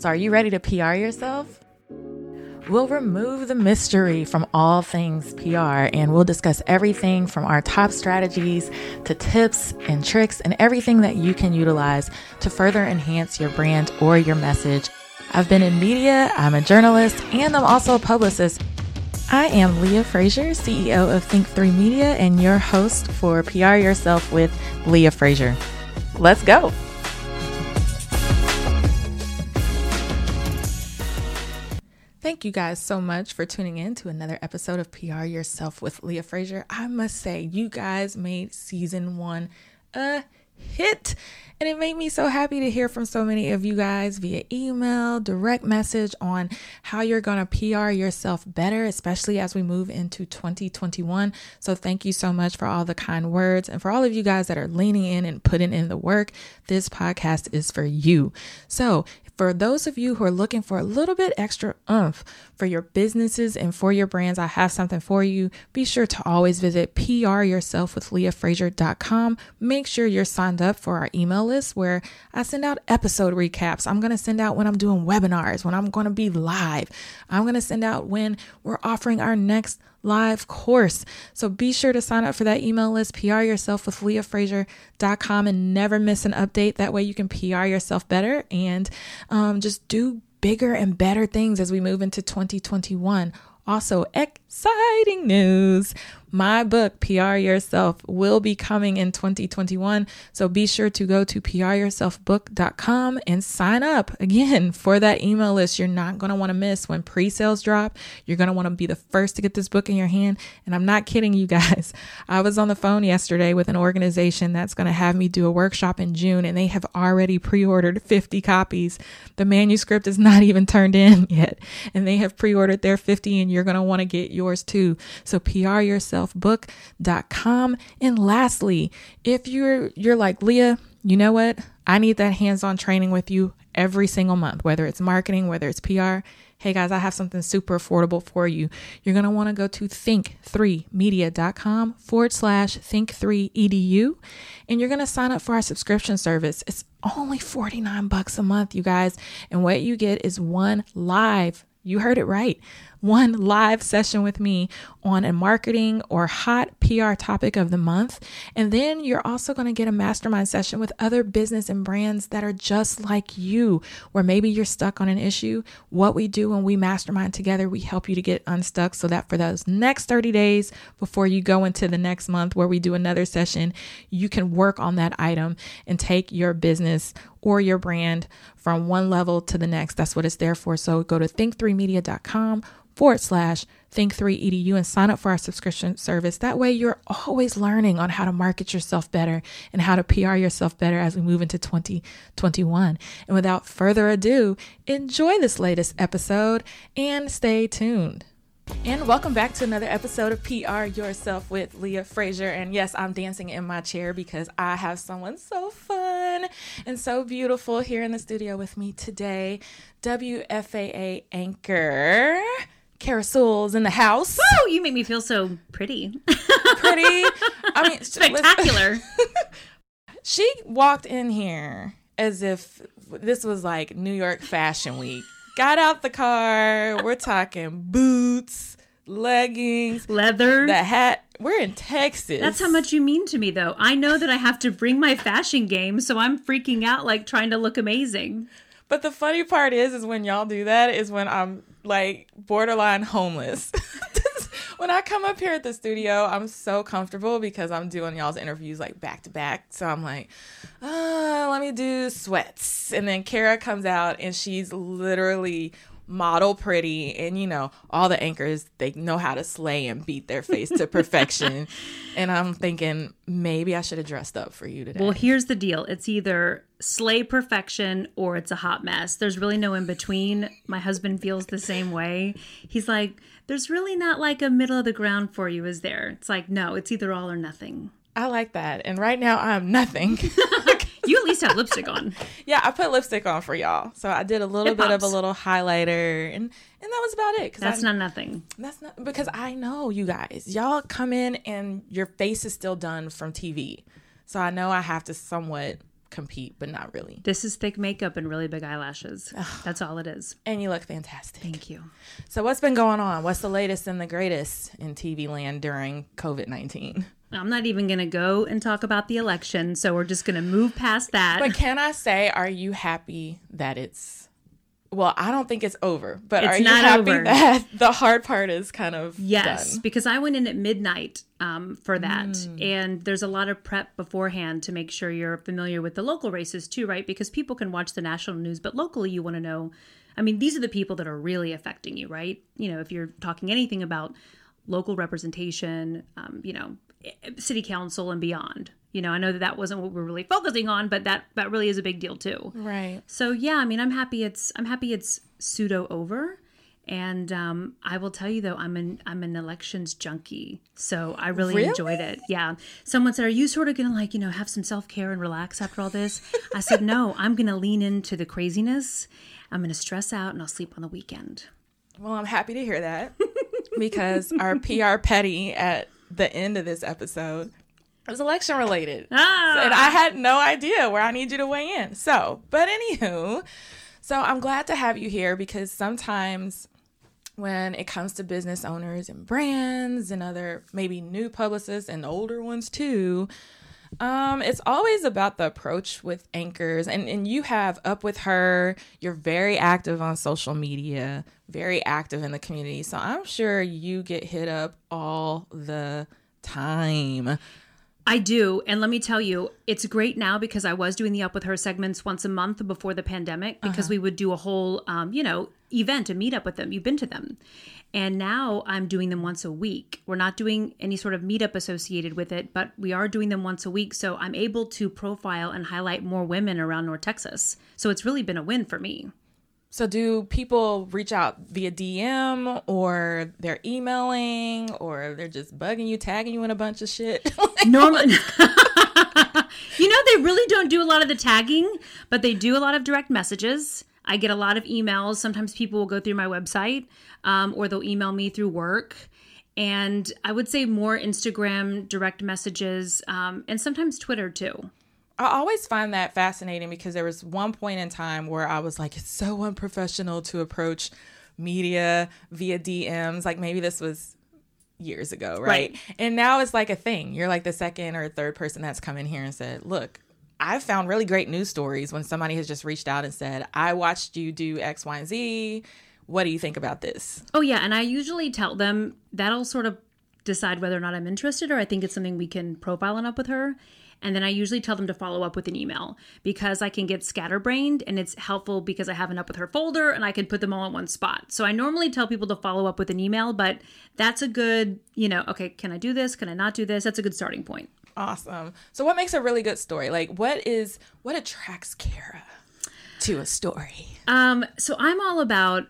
So, are you ready to PR yourself? We'll remove the mystery from all things PR and we'll discuss everything from our top strategies to tips and tricks and everything that you can utilize to further enhance your brand or your message. I've been in media, I'm a journalist, and I'm also a publicist. I am Leah Frazier, CEO of Think3 Media, and your host for PR Yourself with Leah Frazier. Let's go. Thank you guys so much for tuning in to another episode of PR Yourself with Leah Frazier. I must say, you guys made season one a hit. And it made me so happy to hear from so many of you guys via email, direct message on how you're going to PR yourself better, especially as we move into 2021. So, thank you so much for all the kind words and for all of you guys that are leaning in and putting in the work. This podcast is for you. So, for those of you who are looking for a little bit extra oomph for your businesses and for your brands, I have something for you. Be sure to always visit pryourselfwithleahfrazier.com. Make sure you're signed up for our email list where I send out episode recaps. I'm going to send out when I'm doing webinars, when I'm going to be live. I'm going to send out when we're offering our next live course. So be sure to sign up for that email list, PR yourself with leahfrazier.com and never miss an update. That way you can PR yourself better and um, just do bigger and better things as we move into 2021. Also, exciting news my book, PR Yourself, will be coming in 2021. So be sure to go to pryourselfbook.com and sign up again for that email list. You're not going to want to miss when pre sales drop. You're going to want to be the first to get this book in your hand. And I'm not kidding you guys. I was on the phone yesterday with an organization that's going to have me do a workshop in June, and they have already pre ordered 50 copies. The manuscript is not even turned in yet, and they have pre ordered their 50, and you're going to want to get yours too. So PR Yourself yourselfbook.com. And lastly, if you're you're like Leah, you know what? I need that hands-on training with you every single month, whether it's marketing, whether it's PR. Hey guys, I have something super affordable for you. You're going to want to go to think3media.com forward slash think3edu and you're going to sign up for our subscription service. It's only 49 bucks a month, you guys. And what you get is one live you heard it right. One live session with me on a marketing or hot PR topic of the month. And then you're also going to get a mastermind session with other business and brands that are just like you, where maybe you're stuck on an issue. What we do when we mastermind together, we help you to get unstuck so that for those next 30 days before you go into the next month where we do another session, you can work on that item and take your business or your brand from one level to the next. That's what it's there for. So go to think3media.com forward slash think3edu and sign up for our subscription service. That way, you're always learning on how to market yourself better and how to PR yourself better as we move into 2021. And without further ado, enjoy this latest episode and stay tuned. And welcome back to another episode of PR Yourself with Leah Frazier. And yes, I'm dancing in my chair because I have someone so fun and so beautiful here in the studio with me today. WFAA anchor. Sewell's in the house. Oh, you make me feel so pretty. Pretty. I mean, spectacular. she walked in here as if this was like New York Fashion Week got out the car. We're talking boots, leggings, leather, the hat. We're in Texas. That's how much you mean to me, though. I know that I have to bring my fashion game, so I'm freaking out, like trying to look amazing. But the funny part is, is when y'all do that, is when I'm like borderline homeless. when I come up here at the studio, I'm so comfortable because I'm doing y'all's interviews like back to back. So I'm like, uh, let me do sweats. And then Kara comes out and she's literally model pretty and you know all the anchors they know how to slay and beat their face to perfection. And i'm thinking maybe i should have dressed up for you today. Well here's the deal. It's either slay perfection or it's a hot mess. There's really no in between. My husband feels the same way. He's like there's really not like a middle of the ground for you, is there? It's like, no, it's either all or nothing. I like that. And right now I'm nothing. you at least have lipstick on. Yeah, I put lipstick on for y'all. So I did a little it bit pops. of a little highlighter and and that was about it. That's I, not nothing. That's not because I know you guys. Y'all come in and your face is still done from TV. So I know I have to somewhat compete, but not really. This is thick makeup and really big eyelashes. That's all it is. And you look fantastic. Thank you. So, what's been going on? What's the latest and the greatest in TV land during COVID 19? I'm not even going to go and talk about the election, so we're just going to move past that. But can I say, are you happy that it's well, I don't think it's over, but It's are you happy over. that the hard part is kind of Yes, done? because I went in at midnight um, for that. Mm. And there's a lot of prep beforehand to make sure you're familiar with the local races too, right? Because people can watch the national news, but locally you want to know. I mean, these are the people that are really affecting you, right? You know, if you're talking anything about local representation, um, you know, city council and beyond. You know, I know that that wasn't what we're really focusing on, but that that really is a big deal too. Right. So yeah, I mean, I'm happy it's I'm happy it's pseudo over, and um, I will tell you though, I'm an I'm an elections junkie, so I really, Really? enjoyed it. Yeah, someone said, "Are you sort of gonna like you know have some self care and relax after all this?" I said, "No, I'm gonna lean into the craziness. I'm gonna stress out and I'll sleep on the weekend." Well, I'm happy to hear that because our PR petty at the end of this episode it was election related. Ah, and I had no idea where I need you to weigh in. So, but anywho, so I'm glad to have you here because sometimes when it comes to business owners and brands and other maybe new publicists and older ones too, um, it's always about the approach with anchors. And and you have up with her, you're very active on social media, very active in the community. So I'm sure you get hit up all the time. I do. And let me tell you, it's great now because I was doing the Up With Her segments once a month before the pandemic because we would do a whole, um, you know, event, a meetup with them. You've been to them. And now I'm doing them once a week. We're not doing any sort of meetup associated with it, but we are doing them once a week. So I'm able to profile and highlight more women around North Texas. So it's really been a win for me. So do people reach out via DM or they're emailing or they're just bugging you, tagging you in a bunch of shit? Normal. you know, they really don't do a lot of the tagging, but they do a lot of direct messages. I get a lot of emails. Sometimes people will go through my website um, or they'll email me through work. And I would say more Instagram direct messages um, and sometimes Twitter too. I always find that fascinating because there was one point in time where I was like, it's so unprofessional to approach media via DMs. Like maybe this was years ago, right? Right. And now it's like a thing. You're like the second or third person that's come in here and said, look, I've found really great news stories when somebody has just reached out and said, I watched you do X, Y, and Z. What do you think about this? Oh, yeah. And I usually tell them that'll sort of decide whether or not I'm interested or I think it's something we can profile and up with her. And then I usually tell them to follow up with an email because I can get scatterbrained and it's helpful because I have an up with her folder and I can put them all in one spot. So I normally tell people to follow up with an email, but that's a good, you know, okay, can I do this? Can I not do this? That's a good starting point. Awesome. So what makes a really good story? Like what is what attracts Kara to a story? Um, so I'm all about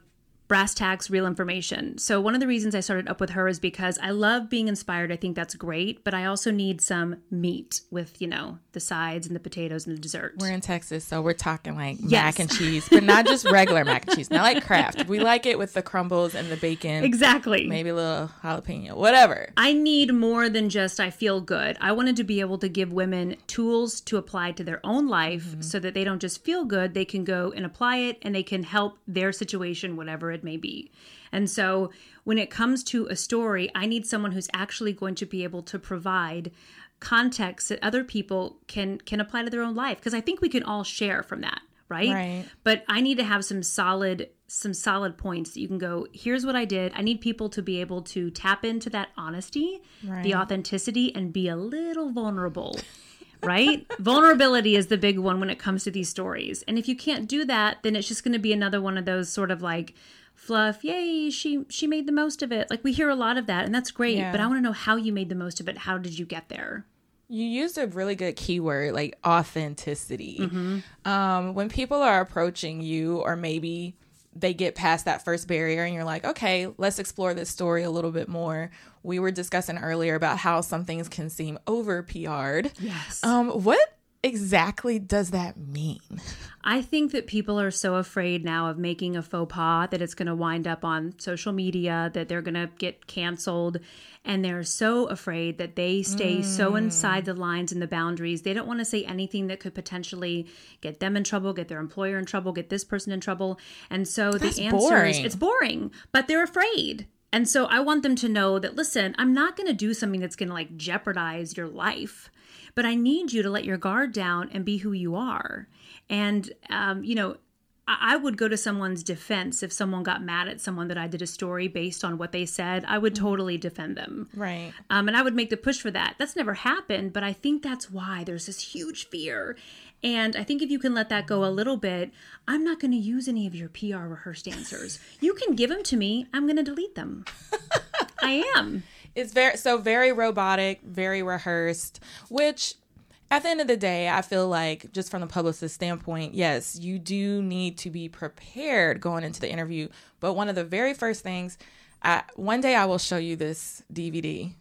brass tacks, real information. So one of the reasons I started up with her is because I love being inspired. I think that's great, but I also need some meat with, you know, the sides and the potatoes and the dessert. We're in Texas, so we're talking like Yes. mac and cheese, but not just regular mac and cheese. Not like Kraft. We like it with the crumbles and the bacon, exactly. maybe a little jalapeno, whatever. I need more than just I feel good. I wanted to be able to give women tools to apply to their own life mm-hmm. so that they don't just feel good, they can go and apply it and they can help their situation, whatever it may be. And so when it comes to a story, I need someone who's actually going to be able to provide context that other people can can apply to their own life because I think we can all share from that, right? Right. But I need to have some solid some solid points that you can go, here's what I did. I need people to be able to tap into that honesty, the authenticity and be a little vulnerable. right? Vulnerability is the big one when it comes to these stories. And if you can't do that, then it's just going to be another one of those sort of like fluff, yay, she she made the most of it. Like we hear a lot of that and that's great, Yeah. but I want to know how you made the most of it. How did you get there? You used a really good keyword, like authenticity. Um, when people are approaching you, or maybe they get past that first barrier, and you're like, okay, let's explore this story a little bit more. We were discussing earlier about how some things can seem over PR'd. Yes. Um, what exactly does that mean? I think that people are so afraid now of making a faux pas that it's going to wind up on social media, that they're going to get canceled. And they're so afraid that they stay mm. so inside the lines and the boundaries. They don't want to say anything that could potentially get them in trouble, get their employer in trouble, get this person in trouble. And so That's the answer boring. is it's boring, but they're afraid. And so I want them to know that listen, I'm not going to do something that's going to like jeopardize your life, but I need you to let your guard down and be who you are. And, um, you know, I would go to someone's defense if someone got mad at someone that I did a story based on what they said. I would mm-hmm. totally defend them. Right. Um, and I would make the push for that. That's never happened, but I think that's why there's this huge fear. And I think if you can let that go a little bit, I'm not going to use any of your PR rehearsed answers. You can give them to me. I'm going to delete them. I am. It's very so very robotic, very rehearsed, which at the end of the day, I feel like just from the publicist standpoint, yes, you do need to be prepared going into the interview. But one of the very first things, I, one day I will show you this DVD.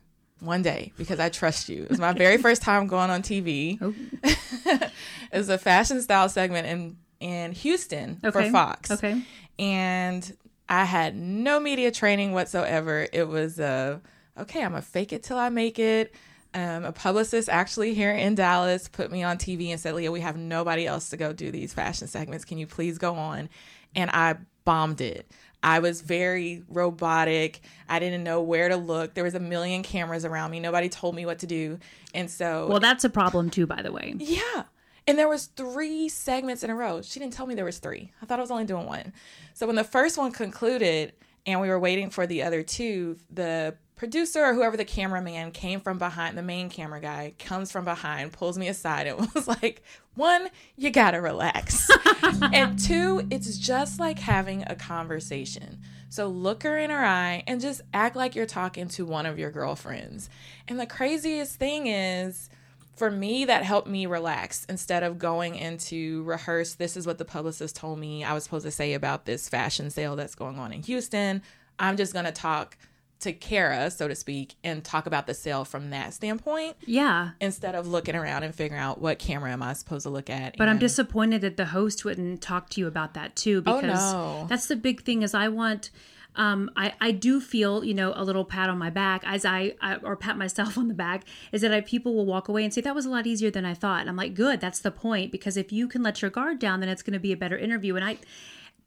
One day, because I trust you. It's my very first time going on TV. Oh. it was a fashion style segment in in Houston okay. for Fox. Okay. And I had no media training whatsoever. It was a uh, okay, I'm gonna fake it till I make it. Um, a publicist actually here in Dallas put me on TV and said, Leah, we have nobody else to go do these fashion segments. Can you please go on? And I bombed it. I was very robotic. I didn't know where to look. There was a million cameras around me. Nobody told me what to do. And so Well, that's a problem too, by the way. Yeah. And there was three segments in a row. She didn't tell me there was three. I thought I was only doing one. So when the first one concluded and we were waiting for the other two, the producer or whoever the cameraman came from behind, the main camera guy comes from behind, pulls me aside, and was like, one, you gotta relax. and two, it's just like having a conversation. So look her in her eye and just act like you're talking to one of your girlfriends. And the craziest thing is, for me, that helped me relax instead of going into rehearse. This is what the publicist told me I was supposed to say about this fashion sale that's going on in Houston. I'm just to talk to Kara, so to speak, and talk about the sale from that standpoint. Yeah. Instead of looking around and figuring out what camera am I supposed to look at. But and... I'm disappointed that the host wouldn't talk to you about that too, oh, because oh, no. that's the big thing is I want um, I, I do feel, you know, a little pat on my back as I, I, or pat myself on the back is that I, people will walk away and say, that was a lot easier than I thought. And I'm like, good, that's the point. Because if you can let your guard down, then it's going to be a better interview. And I,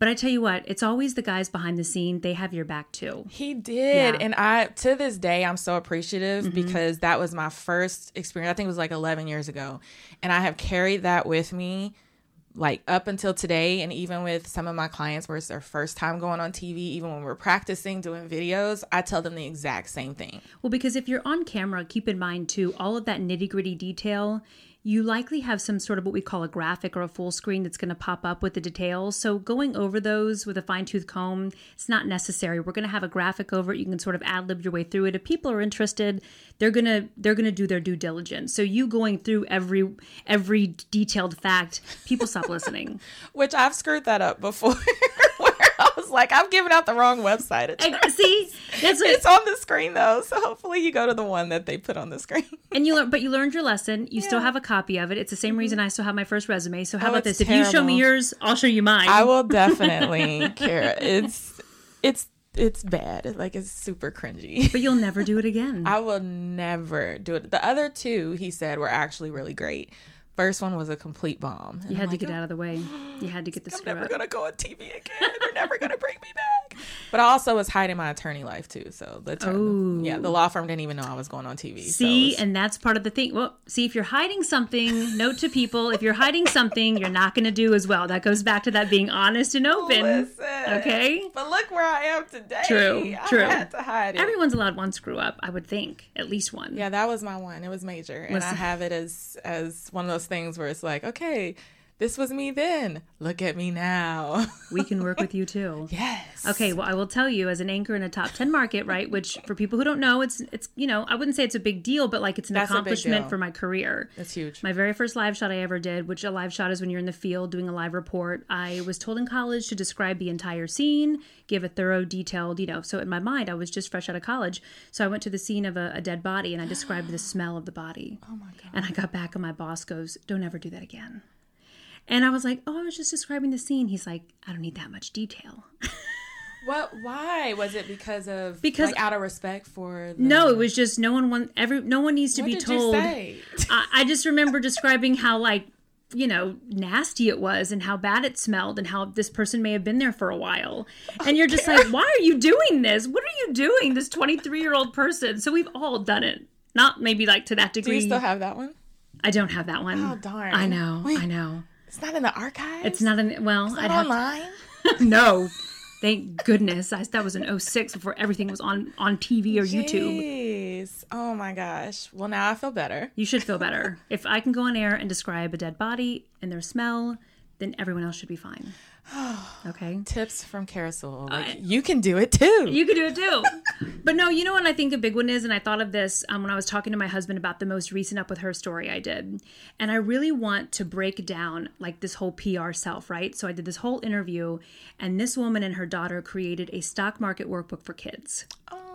but I tell you what, it's always the guys behind the scene. They have your back too. He did. Yeah. And I, to this day, I'm so appreciative mm-hmm. because that was my first experience. I think it was like 11 years ago. And I have carried that with me like up until today. And even with some of my clients where it's their first time going on TV, even when we're practicing doing videos, I tell them the exact same thing. Well, because if you're on camera, keep in mind too, all of that nitty gritty detail you likely have some sort of what we call a graphic or a full screen that's going to pop up with the details. So going over those with a fine tooth comb, it's not necessary. We're going to have a graphic over it. You can sort of ad lib your way through it. If people are interested, they're gonna they're gonna do their due diligence. So you going through every every detailed fact, people stop listening. Which I've screwed that up before. was like, I'm giving out the wrong website. See, that's what, it's on the screen though, so hopefully you go to the one that they put on the screen. And you learn, but you learned your lesson. You yeah. still have a copy of it. It's the same mm-hmm. reason I still have my first resume. So how oh, about this? Terrible. If you show me yours, I'll show you mine. I will definitely care. It's it's it's bad. Like it's super cringy. But you'll never do it again. I will never do it. The other two, he said, were actually really great. First one was a complete bomb. And you had I'm to like, get oh, out of the way. You had to get the I'm never gonna go on TV again. They're never gonna bring me back. But I also was hiding my attorney life too. So the attorney, yeah, the law firm didn't even know I was going on TV. See, so and that's part of the thing. Well, see, if you're hiding something, note to people: if you're hiding something, you're not gonna do as well. That goes back to that being honest and open. Listen, okay. But look where I am today. True. I true. had to hide it. Everyone's allowed one screw up. I would think at least one. Yeah, that was my one. It was major, and I have it as as one of those things where it's like, okay, This was me then. Look at me now. We can work with you too. yes. Okay, well, I will tell you as an anchor in a top 10 market, right? Which for people who don't know, it's, it's, you know, I wouldn't say it's a big deal, but like it's an That's accomplishment for my career. That's huge. My very first live shot I ever did, which a live shot is when you're in the field doing a live report, I was told in college to describe the entire scene, give a thorough, detailed, you know. So in my mind, I was just fresh out of college. So I went to the scene of a, a dead body and I described the smell of the body. oh my God. And I got back and my boss goes, Don't ever do that again. And I was like, Oh, I was just describing the scene. He's like, I don't need that much detail. What? Why was it because of Because- like, out of respect for? The, No, it was just no one want every no one needs to What be told. I, I just remember describing how like you know nasty it was and how bad it smelled and how this person may have been there for a while and you're just like why are you doing this what are you doing this 23 year old person so we've all done it not maybe like to that degree Do you still have that one? i don't have that one Oh darn! i know Wait, i know It's not in the archives. it's not an well It's not online. no thank goodness I, that was in 06 before everything was on on tv or youtube Jeez. Oh my gosh. Well, now I feel better. You should feel better. if I can go on air and describe a dead body and their smell, then everyone else should be fine. Okay? Tips from Kara Sewell. Like, you can do it too. You can do it too. but no, you know what I think a big one is, and I thought of this um, when I was talking to my husband about the most recent Up With Her story I did. And I really want to break down like this whole PR self, right? So I did this whole interview, and this woman and her daughter created a stock market workbook for kids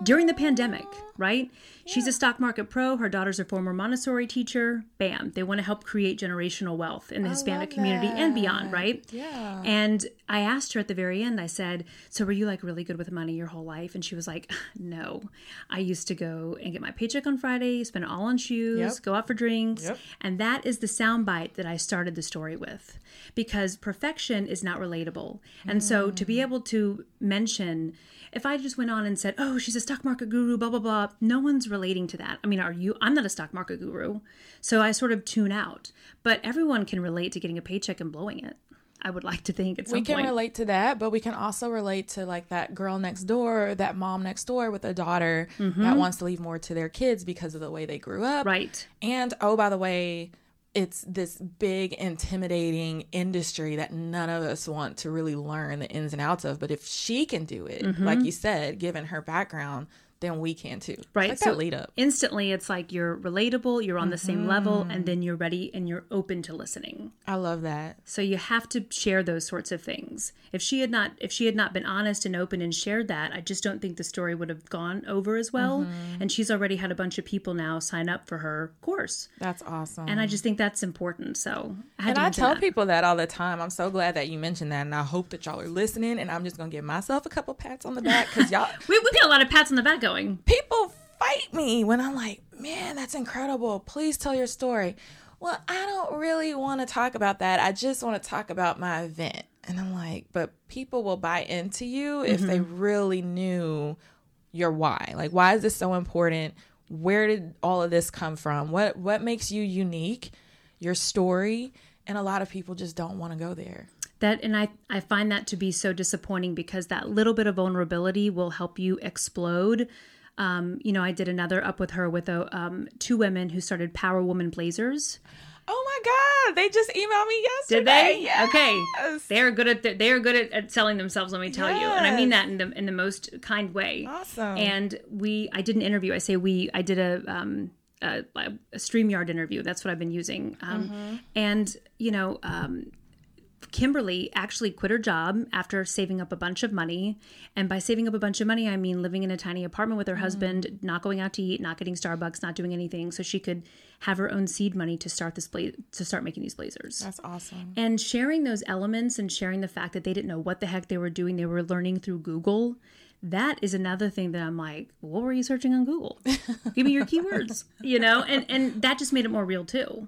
during the pandemic, right? She's a stock market pro. Her daughter's a former Montessori teacher. Bam. They want to help create generational wealth in the Hispanic love community and beyond, right? Yeah. And I asked her at the very end, I said, So were you like really good with money your whole life? And she was like, No. I used to go and get my paycheck on Friday, spend it all on shoes, Yep. go out for drinks. Yep. And that is the soundbite that I started the story with because perfection is not relatable. And so to Mm. be able to mention, if I just went on and said, Oh, she's a stock market guru, blah, blah, blah, no one's relating to that. I mean, are you? I'm not a stock market guru. So I sort of tune out. But everyone can relate to getting a paycheck and blowing it. I would like to think at some we can point. relate to that, but we can also relate to like that girl next door, that mom next door with a daughter that wants to leave more to their kids because of the way they grew up. Mm-hmm. Right. And oh, by the way, it's this big, intimidating industry that none of us want to really learn the ins and outs of. But if she can do it, Mm-hmm. like you said, given her background, then we can too. Right. Like so that lead up. instantly it's like you're relatable, you're on the same level, Mm-hmm. and then you're ready and you're open to listening. I love that. So you have to share those sorts of things. If she had not if she had not been honest and open and shared that, I just don't think the story would have gone over as well. Mm-hmm. And she's already had a bunch of people now sign up for her course. That's awesome. And I just think that's important. So I had And to I tell that. people that all the time. I'm so glad that you mentioned that, and I hope that y'all are listening. And I'm just gonna give myself a couple pats on the back because y'all we, we got a lot of pats on the back going. people fight me when I'm like, man, that's incredible. Please tell your story. Well, I don't really want to talk about that. I just want to talk about my event. And I'm like, but people will buy into you if they mm-hmm. really knew your why. Like, why is this so important? Where did all of this come from? What what makes you unique? Your story. And a lot of people just don't want to go there. That and I, I find that to be so disappointing because that little bit of vulnerability will help you explode um, you know i did another up with her with a, um, two women who started power woman blazers Oh my God. They just emailed me yesterday. did they Yes. okay they're good at th- they're good at, at selling themselves let me tell you and i mean that in the in the most kind way Awesome. and we i did an interview i say we i did a um a, a StreamYard interview. That's what I've been using. Um, Mm-hmm. And, you know, um, Kimberly actually quit her job after saving up a bunch of money. And by saving up a bunch of money, I mean living in a tiny apartment with her husband, mm. not going out to eat, not getting Starbucks, not doing anything, so she could have her own seed money to start this bla- to start making these blazers. That's awesome. And sharing those elements and sharing the fact that they didn't know what the heck they were doing, they were learning through Google. That is another thing that I'm like, what were you searching on Google? Give me your keywords, you know? And and that just made it more real too.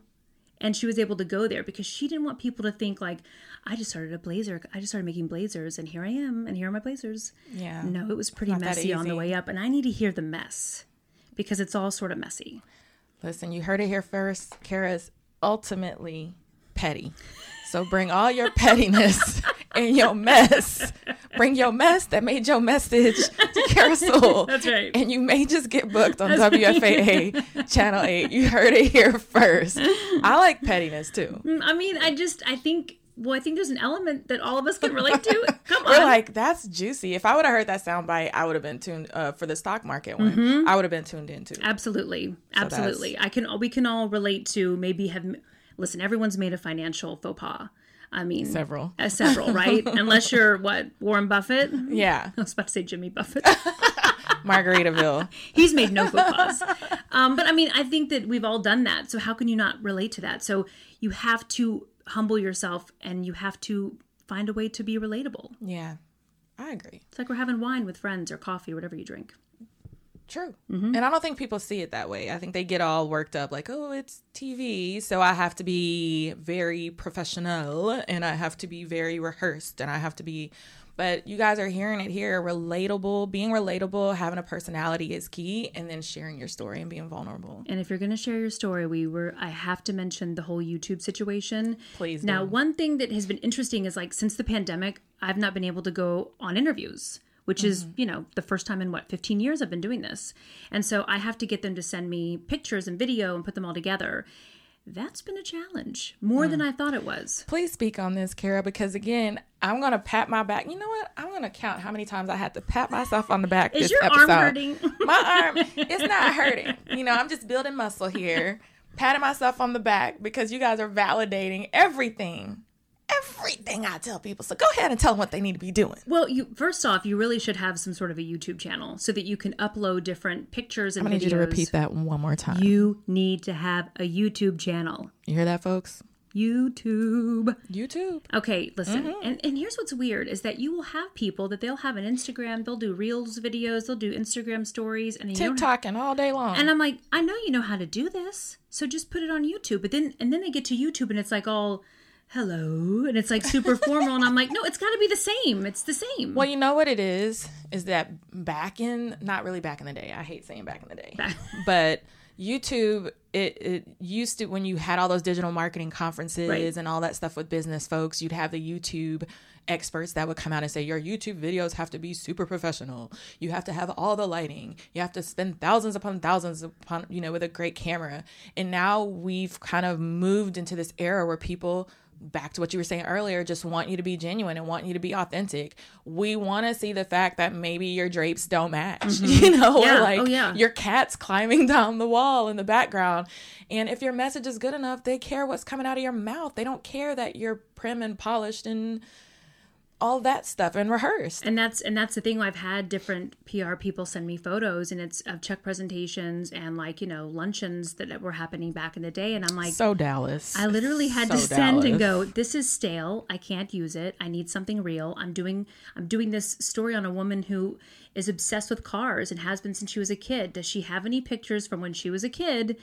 And she was able to go there because she didn't want people to think like, I just started a blazer. I just started making blazers and here I am and here are my blazers. Yeah. No, it was pretty not messy on the way up. And I need to hear the mess because it's all sort of messy. Listen, you heard it here first. Kara's ultimately petty. So bring all your pettiness and your mess bring your mess that made your message to Kara Sewell. That's right. And you may just get booked on WFAA Channel 8. You heard it here first. I like pettiness too. Mm, I mean, I just, I think, well, I think there's an element that all of us can relate to. Come on. We're like, that's juicy. If I would have heard that soundbite, I would have been tuned uh, for the stock market one. Mm-hmm. I would have been tuned into. Absolutely. Absolutely. I can, we can all relate to maybe have, listen, everyone's made a financial faux pas. I mean, Several. Uh, several, right? Unless you're what Warren Buffett. Yeah, I was about to say Jimmy Buffett. Margaritaville. He's made no faux pas. Um, but I mean, I think that we've all done that. So how can you not relate to that? So you have to humble yourself, and you have to find a way to be relatable. Yeah, I agree. It's like we're having wine with friends or coffee or whatever you drink. True. Mm-hmm. And I don't think people see it that way. I think they get all worked up like, oh, it's TV. So I have to be very professional and I have to be very rehearsed and I have to be. But you guys are hearing it here. Relatable, being relatable, having a personality is key, and then sharing your story and being vulnerable. And if you're going to share your story, we were I have to mention the whole YouTube situation. Please Now, do. one thing that has been interesting is like since the pandemic, I've not been able to go on interviews, which is, Mm-hmm. you know, the first time in what, 15 years I've been doing this. And so I have to get them to send me pictures and video and put them all together. That's been a challenge, more Mm. than I thought it was. Please speak on this, Kara, because again, I'm gonna pat my back. You know what? I'm gonna count how many times I had to pat myself on the back. Is your episode. arm hurting? my arm it's not hurting you know i'm just building muscle here patting myself on the back because you guys are validating everything everything i tell people so go ahead and tell them what they need to be doing Well, you first off, you really should have some sort of a YouTube channel so that you can upload different pictures and i need you to repeat that one more time You need to have a YouTube channel. you hear that folks YouTube. youtube Okay, listen. Mm-hmm. And and here's what's weird is that you will have people that they'll have an Instagram, they'll do Reels videos, they'll do Instagram stories, and don't tiktoking all day long and I'm like, I know you know how to do this, so just put it on YouTube. But then and then they get to YouTube and it's like all hello and it's like super formal and I'm like, no, it's got to be the same. It's the same. well you know what it is is that back in not really back in the day i hate saying back in the day but YouTube, it, it used to when you had all those digital marketing conferences Right. and all that stuff with business folks, you'd have the YouTube experts that would come out and say your YouTube videos have to be super professional. You have to have all the lighting. You have to spend thousands upon thousands upon you know with a great camera. And now we've kind of moved into this era where people back to what you were saying earlier, just want you to be genuine and want you to be authentic. We want to see the fact that maybe your drapes don't match, you know, Mm-hmm. Yeah. or like Oh, yeah. your cat's climbing down the wall in the background. And if your message is good enough, they care what's coming out of your mouth. They don't care that you're prim and polished and all that stuff and rehearsed. and that's and that's the thing i've had different pr people send me photos and it's of check presentations and like you know luncheons that were happening back in the day and i'm like So Dallas. I literally had to So send and go, this is stale. I can't use it. I need something real. I'm doing I'm doing this story on a woman who is obsessed with cars and has been since she was a kid. Does she have any pictures from when she was a kid?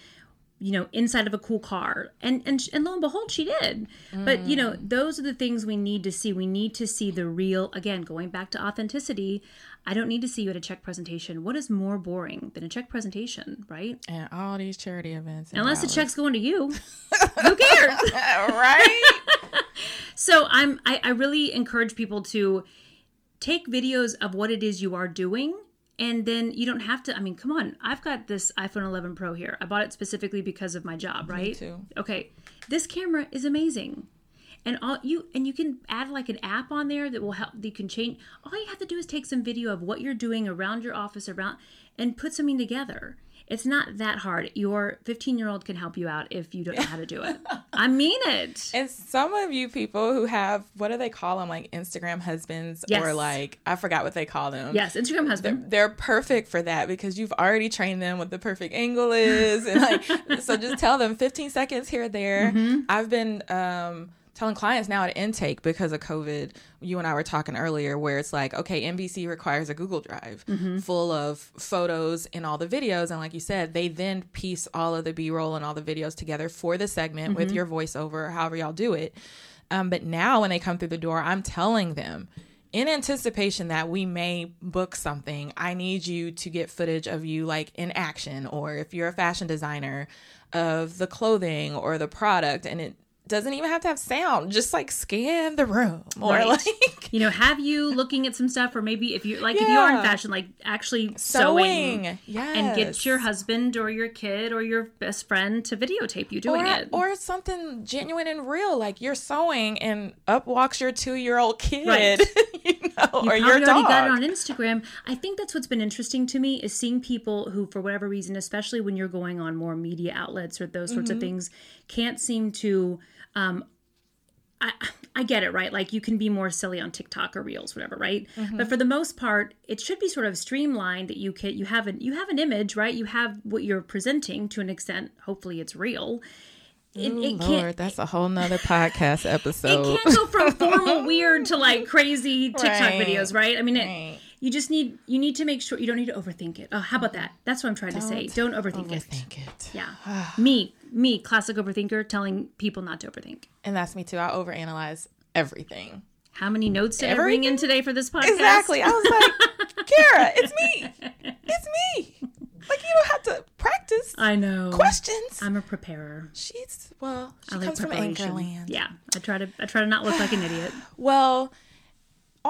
You know, inside of a cool car, and and and lo and behold, she did. But you know, mm. those are the things we need to see. We need to see the real. Again, going back to authenticity, I don't need to see you at a check presentation. What is more boring than a check presentation, right? and all these charity events. Unless the check's going to you, who cares? right? So I'm I, I really encourage people to take videos of what it is you are doing and then you don't have to I mean come on I've got this iPhone 11 Pro here. I bought it specifically because of my job right? Me too. okay this camera is amazing. And all you and you can add like an app on there that will help you can change. All you have to do is take some video of what you're doing around your office around and put something together it's not that hard your 15 year old can help you out if you don't know how to do it i mean it And some of you people who have what do they call them, like Instagram husbands or like I forgot what they call them. yes instagram husband They're perfect for that because you've already trained them what the perfect angle is, and like so just tell them 15 seconds here or there. Mm-hmm. I've been um, telling clients now at intake because of COVID. You and I were talking earlier where it's like, okay, NBC requires a Google Drive Mm-hmm. full of photos and all the videos, and like you said, they then piece all of the B roll and all the videos together for the segment with Mm-hmm. your voiceover, however y'all do it. Um, but now when they come through the door, I'm telling them in anticipation that we may book something, I need you to get footage of you like in action, or if you're a fashion designer, of the clothing or the product. And it doesn't even have to have sound. Just like scan the room or Right. like You know, have you looking at some stuff, or maybe if you like, if you are in fashion, like actually sewing, sewing. Yes. and get your husband or your kid or your best friend to videotape you doing or, it. or something genuine and real, like you're sewing and up walks your two year old kid, Right. you know, you or your already dog. got it on Instagram. I think that's what's been interesting to me is seeing people who, for whatever reason, especially when you're going on more media outlets or those sorts Mm-hmm. of things, can't seem to. Um, I, I get it, right? Like you can be more silly on TikTok or Reels, whatever, right? Mm-hmm. But for the most part, it should be sort of streamlined that you can you have an you have an image, right? You have what you're presenting to an extent. Hopefully, it's real. It, it can't Lord, that's a whole nother podcast episode. it can't go from formal weird to like crazy TikTok Right. videos, right? I mean, it, Right. You just need you need to make sure you don't need to overthink it. Oh, how about that? That's what I'm trying to say. Don't overthink, it. Overthink it. Yeah, me, me, classic overthinker, telling people not to overthink. And that's me too. I overanalyze everything. How many notes did I bring in today for this podcast? Exactly. I was like, Kara, it's me. It's me. Like you don't have to practice I know. questions. I'm a preparer. She's well, she I like comes from preparation. Anchorland. Yeah, I try to I try to not look like an idiot. Well,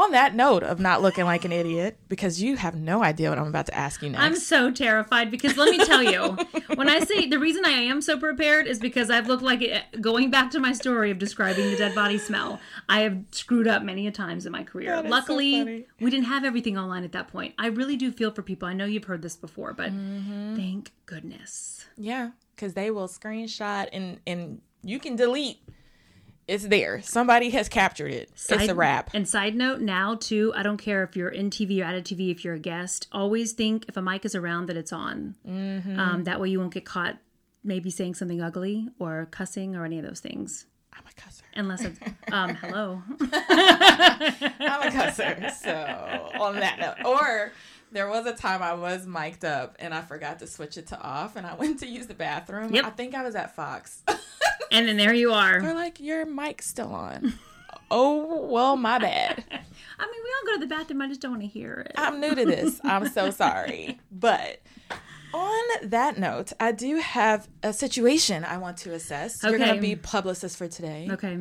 on that note of not looking like an idiot, because you have no idea what I'm about to ask you next. I'm so terrified because let me tell you, when I say the reason I am so prepared is because I've looked like it, going back to my story of describing the dead body smell. I have screwed up many a times in my career. That is so Luckily, funny. we didn't have everything online at that point. I really do feel for people. I know you've heard this before, but Mm-hmm. thank goodness. yeah, because they will screenshot and and you can delete. It's there. Somebody has captured it. it's a wrap. And side note, now too, I don't care if you're in TV or out of TV, if you're a guest, always think if a mic is around that it's on. Mm-hmm. Um, that way you won't get caught maybe saying something ugly or cussing or any of those things. I'm a cusser. Unless it's, um, hello. I'm a cusser. So on that note, or there was a time I was mic'd up and I forgot to switch it to off, and I went to use the bathroom. Yep. I think I was at Fox. And then there you are. They're like, "Your mic's still on." oh well, my bad. I mean, we all go to the bathroom. I just don't want to hear it. I'm new to this. I'm so sorry. But on that note, I do have a situation I want to assess. You're going to be publicist for today. Okay.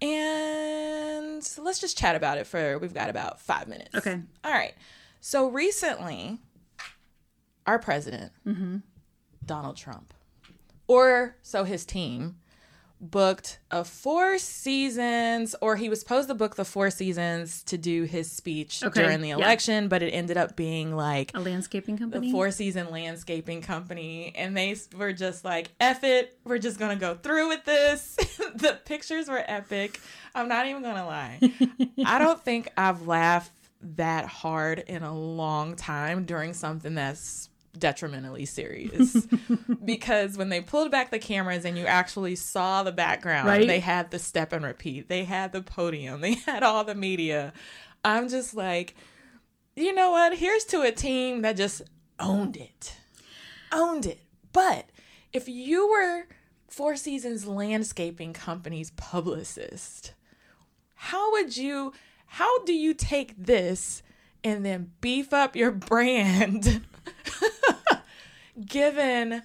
And let's just chat about it for, we've got about five minutes. Okay. All right. So recently, our president, Mm-hmm. Donald Trump, or so his team, booked a four seasons, or he was supposed to book the four seasons to do his speech Okay, during the yeah. election, but it ended up being like A landscaping company the four season landscaping company and they were just like F it we're just gonna go through with this the pictures were epic i'm not even gonna lie i don't think i've laughed that hard in a long time during something that's detrimentally serious because when they pulled back the cameras and you actually saw the background Right. they had the step and repeat they had the podium they had all the media i'm just like you know what? Here's to a team that just owned it. Owned it. But if you were Four Seasons Landscaping Company's publicist, how would you how do you take this and then beef up your brand given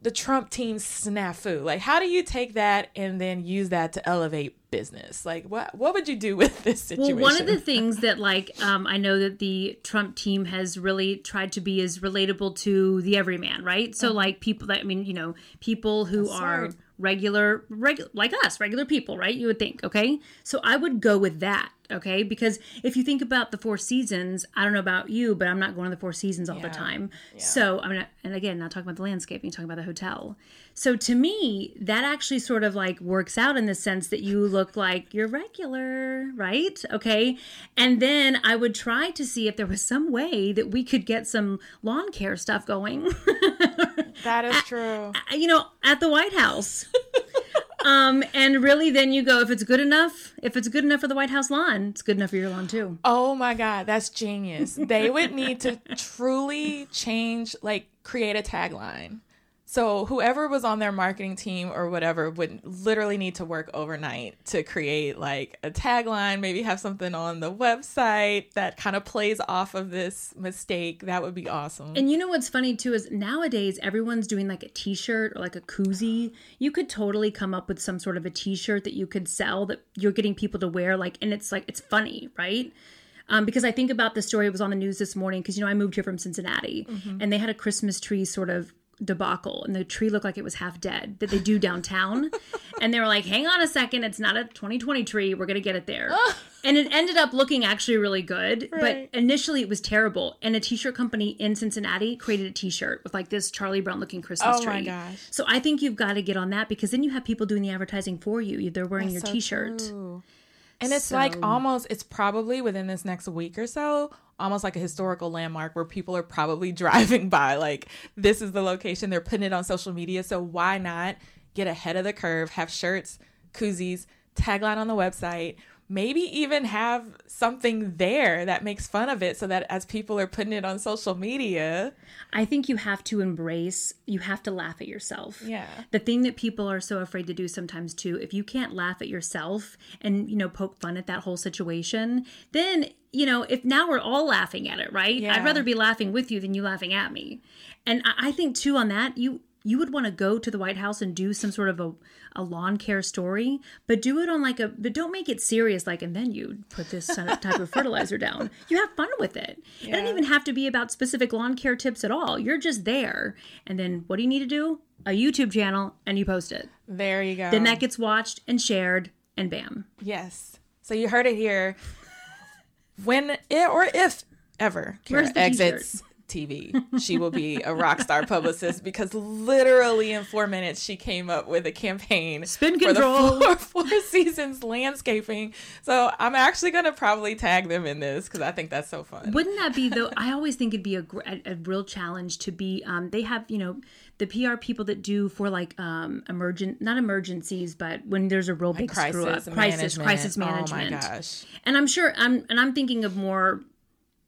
the Trump team snafu? Like how do you take that and then use that to elevate business? Like what what would you do with this situation? Well, one of the things that, like, um, I know that the Trump team has really tried to be as relatable to the everyman, right? So, like, people that, I mean, you know, people who are smart. Regular, regular, like us, regular people, right? You would think, okay? So, I would go with that, okay? Because if you think about the Four Seasons, I don't know about you, but I'm not going to the Four Seasons all the Yeah. time. So, I'm not, and again, not talking about the landscaping, talking about the hotel. So, to me, that actually sort of like works out in the sense that you look like you're regular, right? Okay. And then I would try to see if there was some way that we could get some lawn care stuff going, That is true. you know, at the White House. um, and really, then you go, if it's good enough, if it's good enough for the White House lawn, it's good enough for your lawn too. Oh my God, that's genius. They would need to truly change, like, create a tagline. So whoever was on their marketing team or whatever would literally need to work overnight to create like a tagline, maybe have something on the website that kind of plays off of this mistake. That would be awesome. And you know what's funny too is nowadays everyone's doing like a t-shirt or like a koozie. You could totally come up with some sort of a t-shirt that you could sell that you're getting people to wear like and it's like it's funny, right? Um, because I think about the story it was on the news this morning because you know I moved here from Cincinnati and they had a Christmas tree sort of debacle and the tree looked like it was half dead that they do downtown and they were like hang on a second it's not a 2020 tree we're gonna get it there and it ended up looking actually really good Right. but initially it was terrible and a t-shirt company in cincinnati created a t-shirt with like this charlie brown looking christmas Oh tree my gosh. so i think you've got to get on that because then you have people doing the advertising for you they're wearing your so t-shirt true. And it's like almost, it's probably within this next week or so, almost like a historical landmark where people are probably driving by. Like, this is the location. They're putting it on social media. So, why not get ahead of the curve, have shirts, koozies, tagline on the website, maybe even have something there that makes fun of it so that as people are putting it on social media, I think you have to embrace, you have to laugh at yourself. Yeah. The thing that people are so afraid to do sometimes too, if you can't laugh at yourself and, you know, poke fun at that whole situation, then, you know, if now we're all laughing at it, right? Yeah. I'd rather be laughing with you than you laughing at me. And I I think too on that, you you would want to go to the White House and do some sort of a, a lawn care story, but do it on like a, but don't make it serious, like, and then you put this type of fertilizer down. You have fun with it. It doesn't even have to be about specific lawn care tips at all. You're just there. And then what do you need to do? A YouTube channel and you post it. there you go. Then that gets watched and shared and bam. Yes. So you heard it here. When it, or if ever Kara Where's the exits TV, she will be a rock star publicist because literally in four minutes she came up with a campaign Spin for the control. four, four seasons landscaping. So I'm actually gonna probably tag them in this because I think that's so fun. Wouldn't that be though? I always think it'd be a, a, a real challenge to be. Um, they have you know the PR people that do for like um emergent not emergencies, but when there's a real big screw up, crisis crisis, management. crisis management. Oh my gosh. And I'm sure I'm and I'm thinking of more,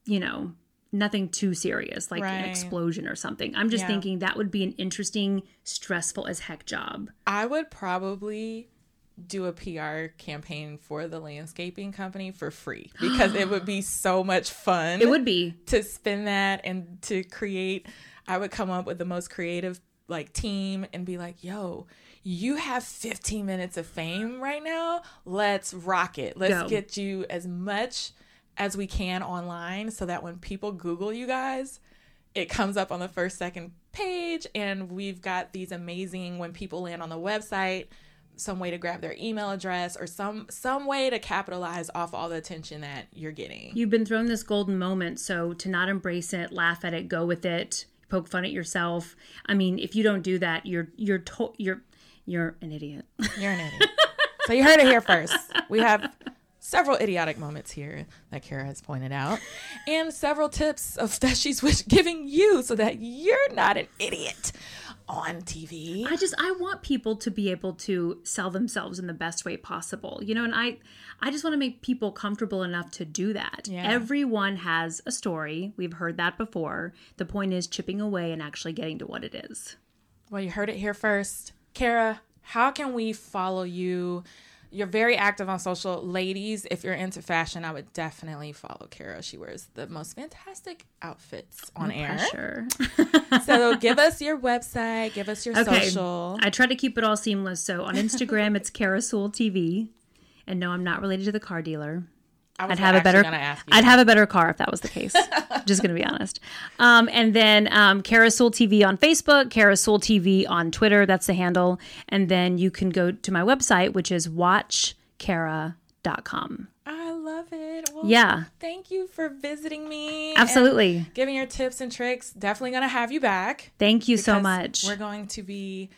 you know, nothing too serious like an explosion or something. I'm just Yeah. thinking that would be an interesting, stressful as heck job. I would probably do a PR campaign for the landscaping company for free because it would be so much fun. It would be. to spin that and to create i would come up with the most creative like team and be like yo you have 15 minutes of fame right now let's rock it let's Go. get you as much as we can online so that when people google you guys it comes up on the first second page and we've got these amazing when people land on the website some way to grab their email address or some some way to capitalize off all the attention that you're getting You've been thrown this golden moment, so to not embrace it, laugh at it, go with it, poke fun at yourself. I mean, if you don't do that, you're you're to- you're you're an idiot. You're an idiot. so you heard it here first. We have several idiotic moments here that Kara has pointed out, and several tips of that she's wish- giving you so that you're not an idiot on TV. I just I want people to be able to sell themselves in the best way possible. You know, and I I just want to make people comfortable enough to do that. Yeah. Everyone has a story. We've heard that before. The point is chipping away and actually getting to what it is. Well, you heard it here first. Kara, how can we follow you? You're very active on social. Ladies, if you're into fashion, I would definitely follow Kara. She wears the most fantastic outfits on air. Pressure. So give us your website, give us your Okay. social. I try to keep it all seamless. So on Instagram, it's Kara Sewell TV. And no, I'm not related to the car dealer. I'd have a better. I'd have a better car if that was the case. Just gonna be honest. Um, and then um, Kara Sewell TV on Facebook, Kara Sewell TV on Twitter. That's the handle. And then you can go to my website, which is watchcara.com. I love it. Well, Yeah, Thank you for visiting me. absolutely. Giving your tips and tricks. Definitely going to have you back. Thank you so much. We're going to be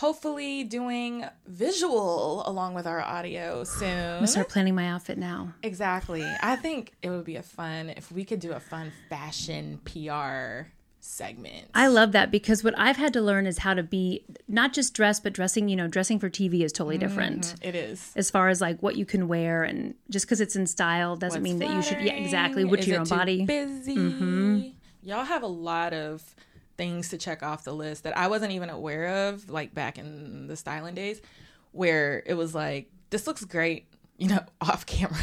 hopefully doing visual along with our audio soon. I'm gonna Start planning my outfit now. Exactly. I think it would be a fun if we could do a fun fashion PR segment. I love that because what I've had to learn is how to be not just dress, but dressing. You know, dressing for TV is totally mm-hmm. different. it is. as far as like what you can wear and just because it's in style doesn't mean that you should yeah exactly flattering? which your own body Busy. Mm-hmm. Y'all have a lot of things to check off the list that I wasn't even aware of, like back in the styling days, where it was like, this looks great, you know, off camera.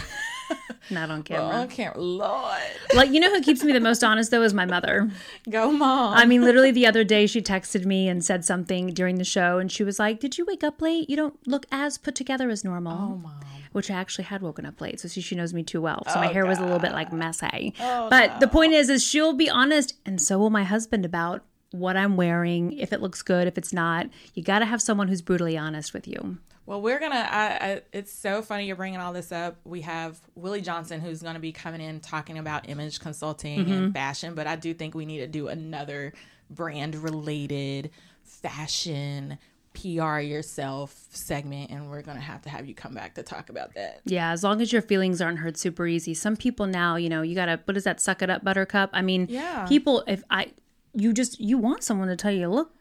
Not on Well, camera. on camera, Lord, Like, you know who keeps me the most honest, though, is my mother. go mom. I mean, literally the other day, she texted me and said something during the show, and she was like, Did you wake up late? You don't look as put together as normal. oh mom. Which I actually had woken up late, so she, she knows me too well. So my Oh, hair was a little bit like messy. Oh, but the point is, is she'll be honest, and so will my husband about what I'm wearing, if it looks good, if it's not. You got to have someone who's brutally honest with you. Well, we're gonna. I, I, it's so funny you're bringing all this up. We have Willie Johnson who's gonna be coming in talking about image consulting Mm-hmm. and fashion, but I do think we need to do another brand related fashion PR yourself segment, and we're gonna have to have you come back to talk about that. Yeah, as long as your feelings aren't hurt super easy. Some people now, you know, you gotta what is that? Suck it up, Buttercup. I mean, Yeah. people. If I, you just you want someone to tell you, look,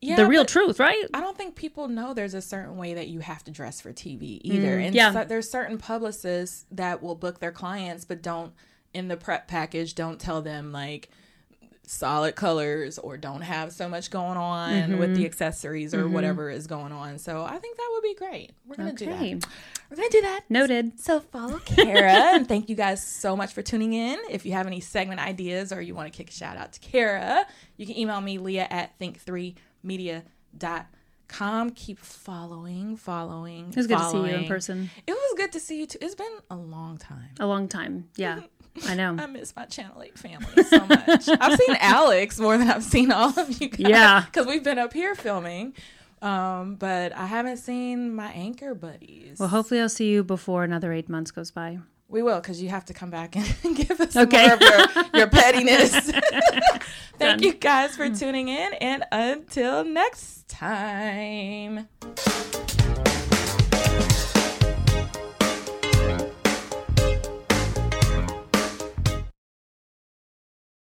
Yeah, the real truth, right? I don't think people know there's a certain way that you have to dress for TV either. and Mm, yeah. so, there's certain publicists that will book their clients, but don't in the prep package don't tell them like solid colors or don't have so much going on with Mm-hmm. the accessories or whatever is going on. So I think that would be great. We're gonna do that. We're gonna do that. Noted. So follow Kara and thank you guys so much for tuning in. If you have any segment ideas or you want to kick a shout out to Kara, you can email me Leah at think3media.com. Keep following, following. It was good to see you in person. It was good to see you too. It's been a long time. A long time. Yeah, I know. I miss my Channel 8 family so much. I've seen Alex more than I've seen all of you guys. Yeah. Because we've been up here filming. Um, but I haven't seen my anchor buddies. Well, hopefully I'll see you before another eight months goes by. We will, because you have to come back and give us Okay. more of your, your pettiness. Thank Done. you guys for tuning in, and until next time.